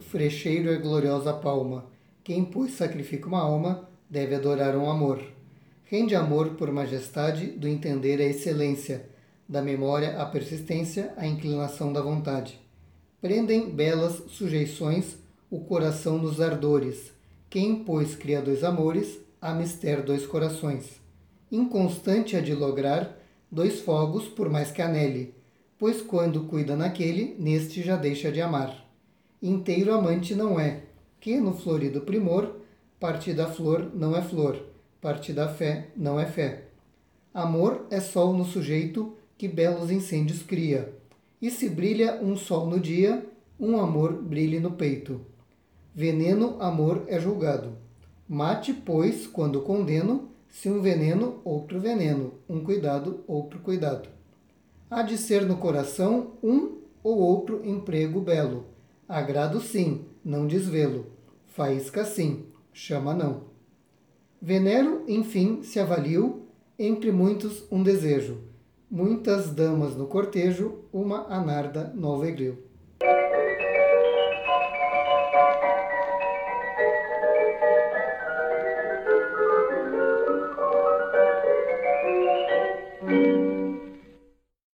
frecheiro é gloriosa palma. Quem, pois, sacrifica uma alma, deve adorar um amor. Rende amor por majestade, do entender a excelência, da memória a persistência, a inclinação da vontade. Prendem belas sujeições o coração nos ardores. Quem, pois, cria dois amores, a mister dois corações. Inconstante a de lograr dois fogos, por mais que anele, pois quando cuida naquele, neste já deixa de amar. Inteiro amante não é, que no florido primor, parte da flor não é flor, parte da fé não é fé. Amor é sol no sujeito que belos incêndios cria, e se brilha um sol no dia, um amor brilhe no peito. Veneno, amor é julgado. Mate, pois, quando condeno, se um veneno, outro veneno, um cuidado, outro cuidado. Há de ser no coração um ou outro emprego belo. Agrado sim, não desvelo. Faísca sim, chama não. Venero, enfim, se avalio, entre muitos um desejo. Muitas damas no cortejo, uma anarda no alegreu.